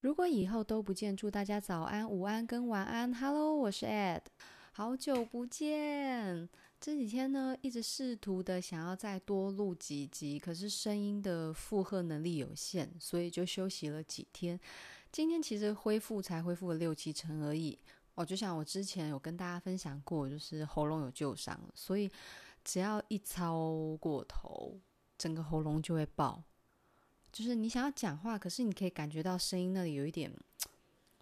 如果以后都不见，祝大家早安、午安跟晚安。Hello，我是 Ed，好久不见。这几天呢，一直试图的想要再多录几集，可是声音的负荷能力有限，所以就休息了几天。今天其实恢复才恢复了六七成而已。哦，就像我之前有跟大家分享过，就是喉咙有旧伤，所以只要一操过头，整个喉咙就会爆。就是你想要讲话，可是你可以感觉到声音那里有一点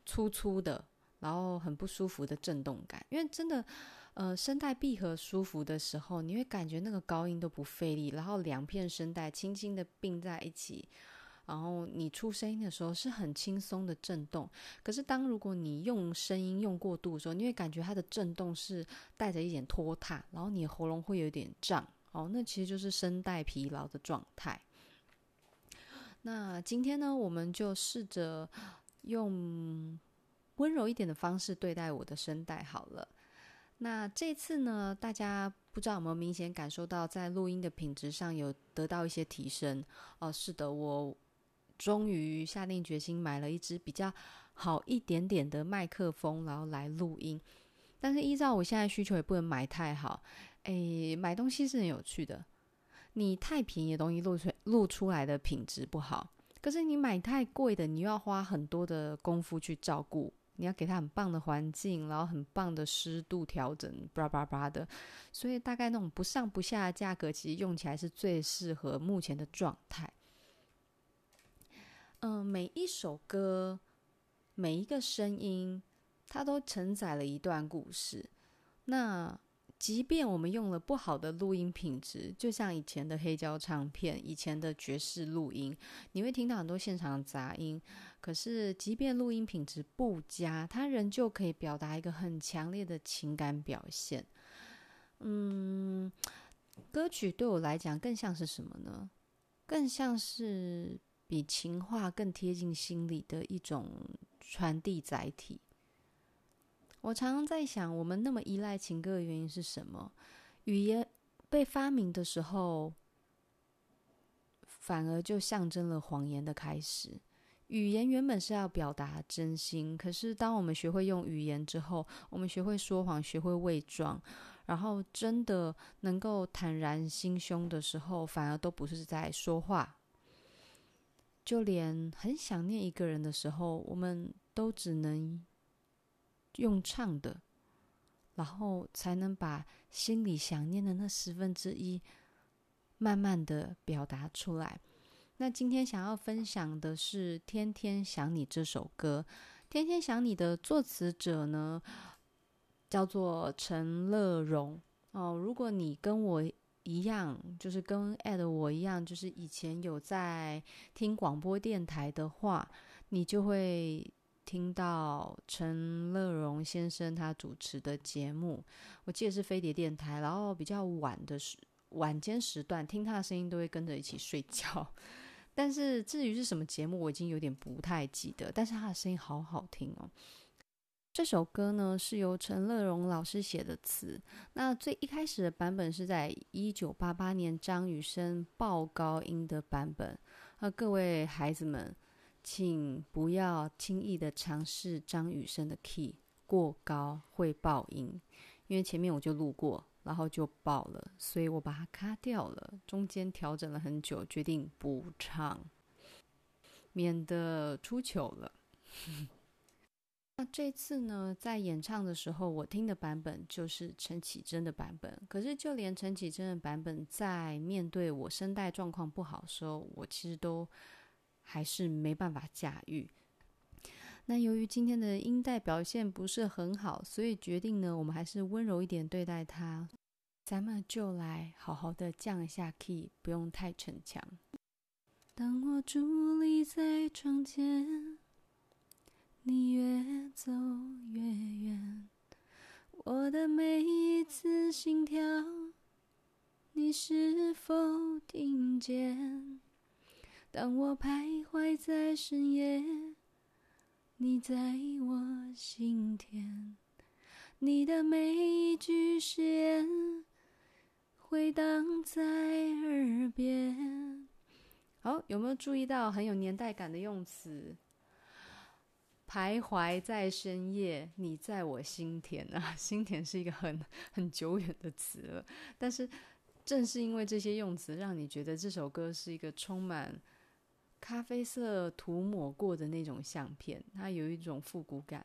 粗粗的，然后很不舒服的震动感。因为真的，呃，声带闭合舒服的时候，你会感觉那个高音都不费力，然后两片声带轻轻的并在一起，然后你出声音的时候是很轻松的震动。可是当如果你用声音用过度的时候，你会感觉它的震动是带着一点拖沓，然后你喉咙会有点胀。哦，那其实就是声带疲劳的状态。那今天呢，我们就试着用温柔一点的方式对待我的声带好了。那这次呢，大家不知道有没有明显感受到，在录音的品质上有得到一些提升哦？是的，我终于下定决心买了一支比较好一点点的麦克风，然后来录音。但是依照我现在需求，也不能买太好。诶，买东西是很有趣的。你太便宜的东西录出录出来的品质不好，可是你买太贵的，你又要花很多的功夫去照顾，你要给它很棒的环境，然后很棒的湿度调整，叭叭叭的，所以大概那种不上不下的价格，其实用起来是最适合目前的状态。嗯，每一首歌，每一个声音，它都承载了一段故事。那即便我们用了不好的录音品质，就像以前的黑胶唱片、以前的爵士录音，你会听到很多现场杂音。可是，即便录音品质不佳，它仍旧可以表达一个很强烈的情感表现。嗯，歌曲对我来讲更像是什么呢？更像是比情话更贴近心里的一种传递载体。我常常在想，我们那么依赖情歌的原因是什么？语言被发明的时候，反而就象征了谎言的开始。语言原本是要表达真心，可是当我们学会用语言之后，我们学会说谎，学会伪装，然后真的能够坦然心胸的时候，反而都不是在说话。就连很想念一个人的时候，我们都只能。用唱的，然后才能把心里想念的那十分之一，慢慢的表达出来。那今天想要分享的是《天天想你》这首歌，《天天想你》的作词者呢，叫做陈乐融哦。如果你跟我一样，就是跟 Ed 我一样，就是以前有在听广播电台的话，你就会。听到陈乐融先生他主持的节目，我记得是飞碟电台，然后比较晚的时晚间时段，听他的声音都会跟着一起睡觉。但是至于是什么节目，我已经有点不太记得。但是他的声音好好听哦。这首歌呢是由陈乐融老师写的词，那最一开始的版本是在一九八八年张雨生爆高音的版本。啊，各位孩子们。请不要轻易的尝试张雨生的 key 过高会爆音，因为前面我就录过，然后就爆了，所以我把它卡掉了。中间调整了很久，决定不唱，免得出糗了。那这次呢，在演唱的时候，我听的版本就是陈绮贞的版本。可是就连陈绮贞的版本，在面对我声带状况不好的时候，我其实都。还是没办法驾驭。那由于今天的音带表现不是很好，所以决定呢，我们还是温柔一点对待它。咱们就来好好的降一下 key，不用太逞强。当我伫立在窗前，你越走越远，我的每一次心跳，你是否听见？当我徘徊在深夜，你在我心田，你的每一句誓言回荡在耳边。好，有没有注意到很有年代感的用词？徘徊在深夜，你在我心田啊，心田是一个很很久远的词了，但是正是因为这些用词，让你觉得这首歌是一个充满咖啡色涂抹过的那种相片，它有一种复古感。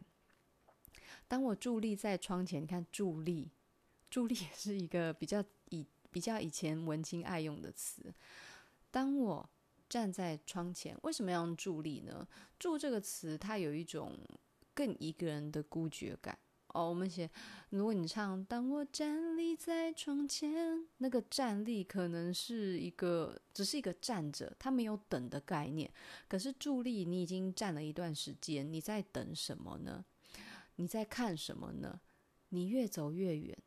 当我伫立在窗前，看伫立，伫立也是一个比较以比较以前文青爱用的词。当我站在窗前，为什么要用伫立呢？伫这个词，它有一种更一个人的孤绝感哦。我们写，如果你唱“当我站立在窗前”，那个站立可能是一个，只是一个站着，它没有等的概念。可是伫立，你已经站了一段时间，你在等什么呢？你在看什么呢？你越走越远，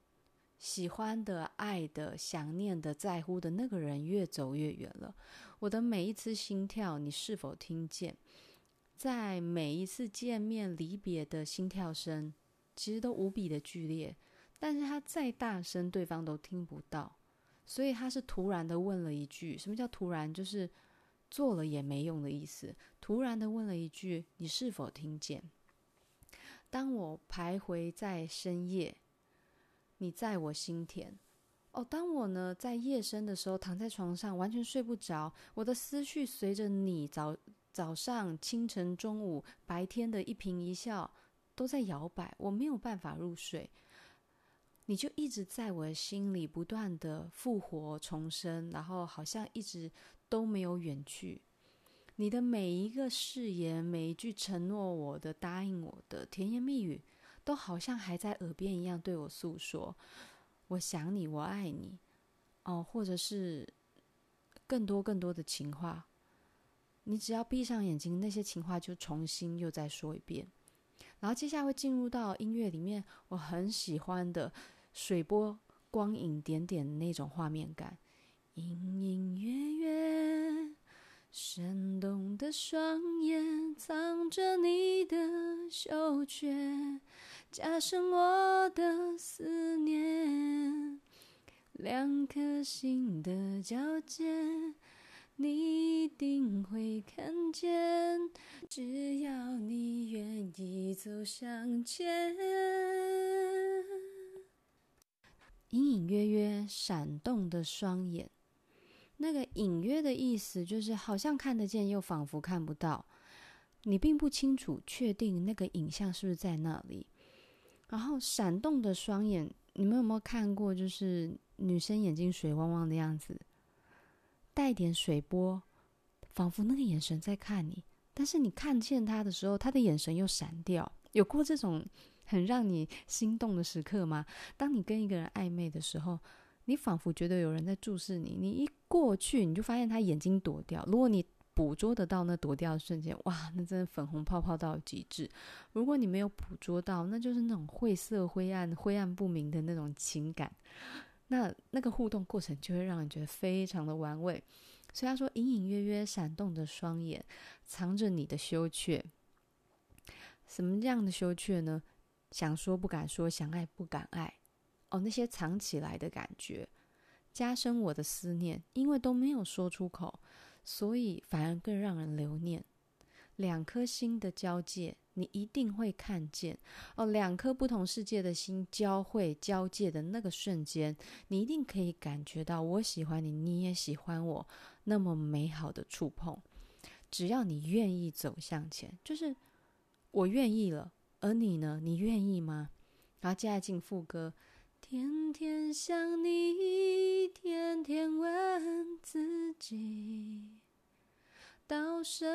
喜欢的、爱的、想念的、在乎的那个人越走越远了。我的每一次心跳，你是否听见？在每一次见面离别的心跳声，其实都无比的剧烈。但是他再大声，对方都听不到。所以他是突然的问了一句：“什么叫突然？就是做了也没用的意思。”突然的问了一句：“你是否听见？”当我徘徊在深夜，你在我心田。哦，当我呢在夜深的时候躺在床上完全睡不着，我的思绪随着你早早上、清晨、中午、白天的一颦一笑都在摇摆，我没有办法入睡。你就一直在我的心里不断的复活重生，然后好像一直都没有远去。你的每一个誓言，每一句承诺我的、答应我的甜言蜜语，都好像还在耳边一样对我诉说。我想你，我爱你，哦，或者是更多更多的情话，你只要闭上眼睛，那些情话就重新又再说一遍。然后接下来会进入到音乐里面，我很喜欢的水波光影点点那种画面感，隐隐约约，闪动的双眼藏着你的羞怯。加深我的思念，两颗心的交界，你一定会看见。只要你愿意走向前，隐隐约约闪动的双眼，那个隐约的意思就是好像看得见，又仿佛看不到。你并不清楚确定那个影像是不是在那里。然后闪动的双眼，你们有没有看过？就是女生眼睛水汪汪的样子，带点水波，仿佛那个眼神在看你。但是你看见他的时候，他的眼神又闪掉。有过这种很让你心动的时刻吗？当你跟一个人暧昧的时候，你仿佛觉得有人在注视你，你一过去，你就发现他眼睛躲掉。如果你捕捉得到那躲掉的瞬间，哇，那真的粉红泡泡到极致。如果你没有捕捉到，那就是那种晦涩、灰暗、灰暗不明的那种情感。那那个互动过程就会让人觉得非常的玩味。所以他说，隐隐约约闪动的双眼，藏着你的羞怯。什么样的羞怯呢？想说不敢说，想爱不敢爱。哦，那些藏起来的感觉，加深我的思念，因为都没有说出口。所以反而更让人留念。两颗心的交界，你一定会看见哦。两颗不同世界的心交汇交界的那个瞬间，你一定可以感觉到我喜欢你，你也喜欢我，那么美好的触碰。只要你愿意走向前，就是我愿意了。而你呢？你愿意吗？然后接下来进副歌。天天想你，天天问自己，到什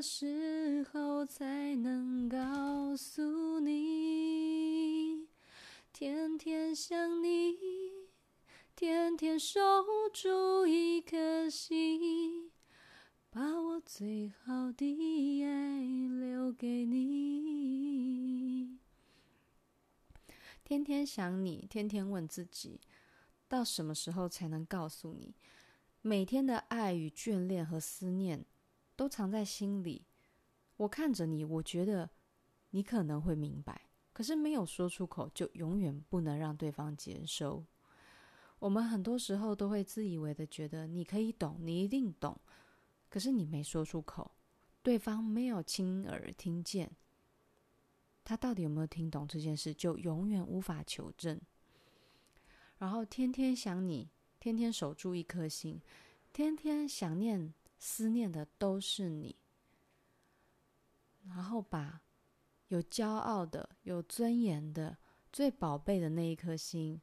么时候才能告诉你？天天想你，天天守住一颗心，把我最好的爱留给你。天天想你，天天问自己，到什么时候才能告诉你？每天的爱与眷恋和思念都藏在心里。我看着你，我觉得你可能会明白，可是没有说出口，就永远不能让对方接收。我们很多时候都会自以为的觉得你可以懂，你一定懂，可是你没说出口，对方没有亲耳听见。他到底有没有听懂这件事，就永远无法求证。然后天天想你，天天守住一颗心，天天想念、思念的都是你。然后把有骄傲的、有尊严的、最宝贝的那一颗心，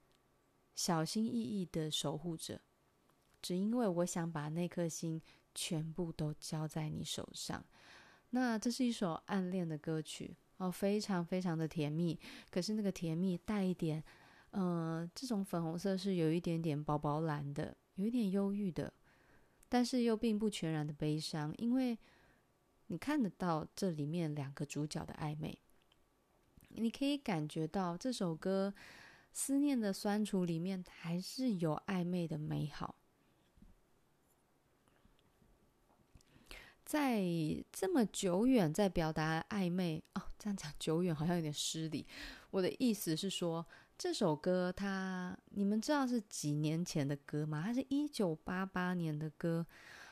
小心翼翼的守护着。只因为我想把那颗心全部都交在你手上。那这是一首暗恋的歌曲哦，非常非常的甜蜜。可是那个甜蜜带一点，呃，这种粉红色是有一点点宝宝蓝的，有一点忧郁的，但是又并不全然的悲伤，因为你看得到这里面两个主角的暧昧，你可以感觉到这首歌思念的酸楚里面还是有暧昧的美好。在这么久远，在表达暧昧哦，这样讲久远好像有点失礼。我的意思是说，这首歌它，你们知道是几年前的歌吗？它是一九八八年的歌，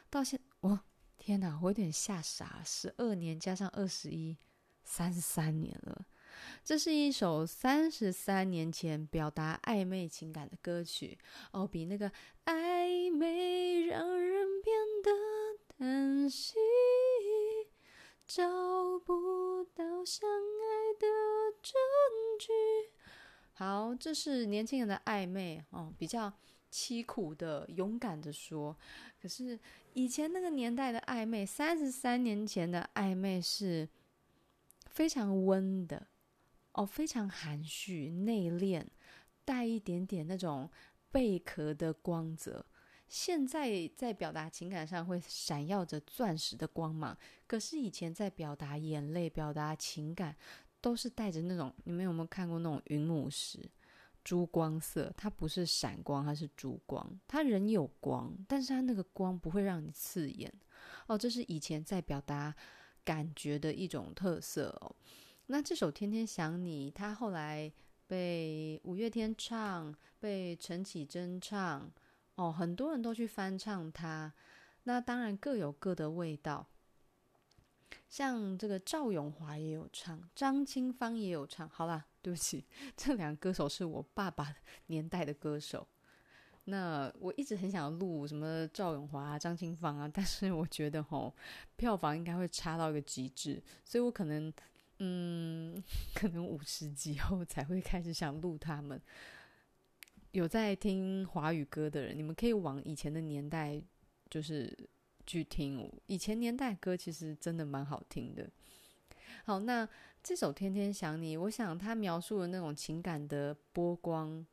到现，我天哪，我有点吓傻，十二年加上二十一，三十三年了。这是一首三十三年前表达暧昧情感的歌曲哦，比那个暧昧让人变得贪心，找不到相爱的证据。好，这是年轻人的暧昧哦，比较凄苦的、勇敢的说。可是以前那个年代的暧昧，三十三年前的暧昧是非常温的。哦，非常含蓄、内敛，带一点点那种贝壳的光泽。现在在表达情感上会闪耀着钻石的光芒，可是以前在表达眼泪、表达情感，都是带着那种。你们有没有看过那种云母石？珠光色，它不是闪光，它是珠光。它仍有光，但是它那个光不会让你刺眼。哦，这是以前在表达感觉的一种特色哦。那这首《天天想你》，它后来被五月天唱，被陈绮贞唱，哦，很多人都去翻唱它。那当然各有各的味道，像这个赵咏华也有唱，张清芳也有唱。好啦，对不起，这两个歌手是我爸爸年代的歌手。那我一直很想录什么赵咏华啊、张清芳啊，但是我觉得吼，票房应该会差到一个极致，所以我可能。嗯，可能五十集后才会开始想录他们。有在听华语歌的人，你们可以往以前的年代，就是去听。以前年代歌其实真的蛮好听的。好，那这首《天天想你》，我想他描述的那种情感的波光，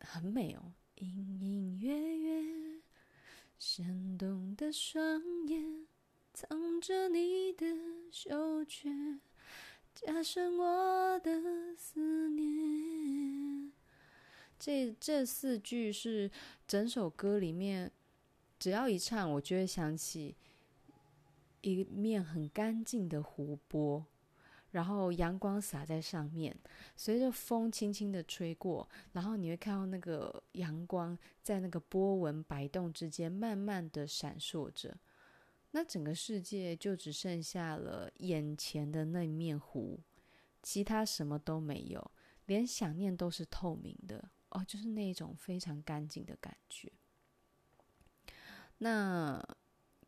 很美哦。隐隐约约，闪动的双眼。藏着你的羞怯，加深我的思念。这这四句是整首歌里面，只要一唱，我就会想起一面很干净的湖泊，然后阳光洒在上面，随着风轻轻的吹过，然后你会看到那个阳光在那个波纹摆动之间，慢慢的闪烁着。那整个世界就只剩下了眼前的那面湖，其他什么都没有，连想念都是透明的哦，就是那种非常干净的感觉。那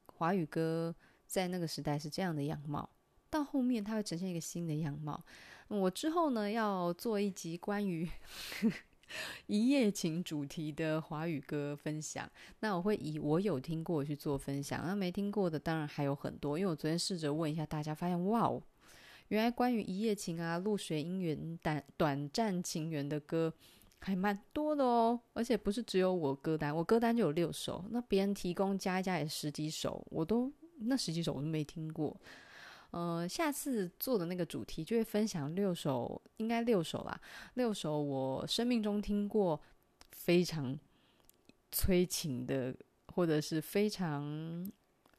华语歌在那个时代是这样的样貌，到后面它会呈现一个新的样貌。我之后呢要做一集关于。一夜情主题的华语歌分享，那我会以我有听过去做分享，那没听过的当然还有很多。因为我昨天试着问一下大家，发现哇哦，原来关于一夜情啊、露水姻缘、短短暂情缘的歌还蛮多的哦，而且不是只有我歌单，我歌单就有六首，那别人提供加一加也十几首，我都那十几首我都没听过。呃，下次做的那个主题就会分享六首，应该六首啦，六首我生命中听过非常催情的，或者是非常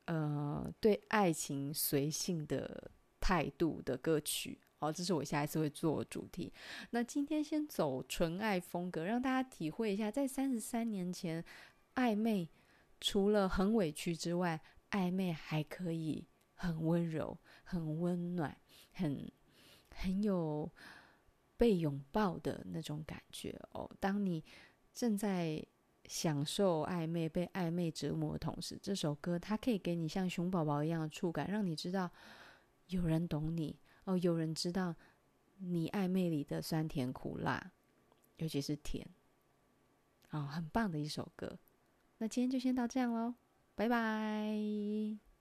呃对爱情随性的态度的歌曲。好，这是我下一次会做的主题。那今天先走纯爱风格，让大家体会一下，在三十三年前，暧昧除了很委屈之外，暧昧还可以很温柔。很温暖，很很有被拥抱的那种感觉哦。当你正在享受暧昧、被暧昧折磨的同时，这首歌它可以给你像熊宝宝一样的触感，让你知道有人懂你哦，有人知道你暧昧里的酸甜苦辣，尤其是甜哦，很棒的一首歌。那今天就先到这样喽，拜拜。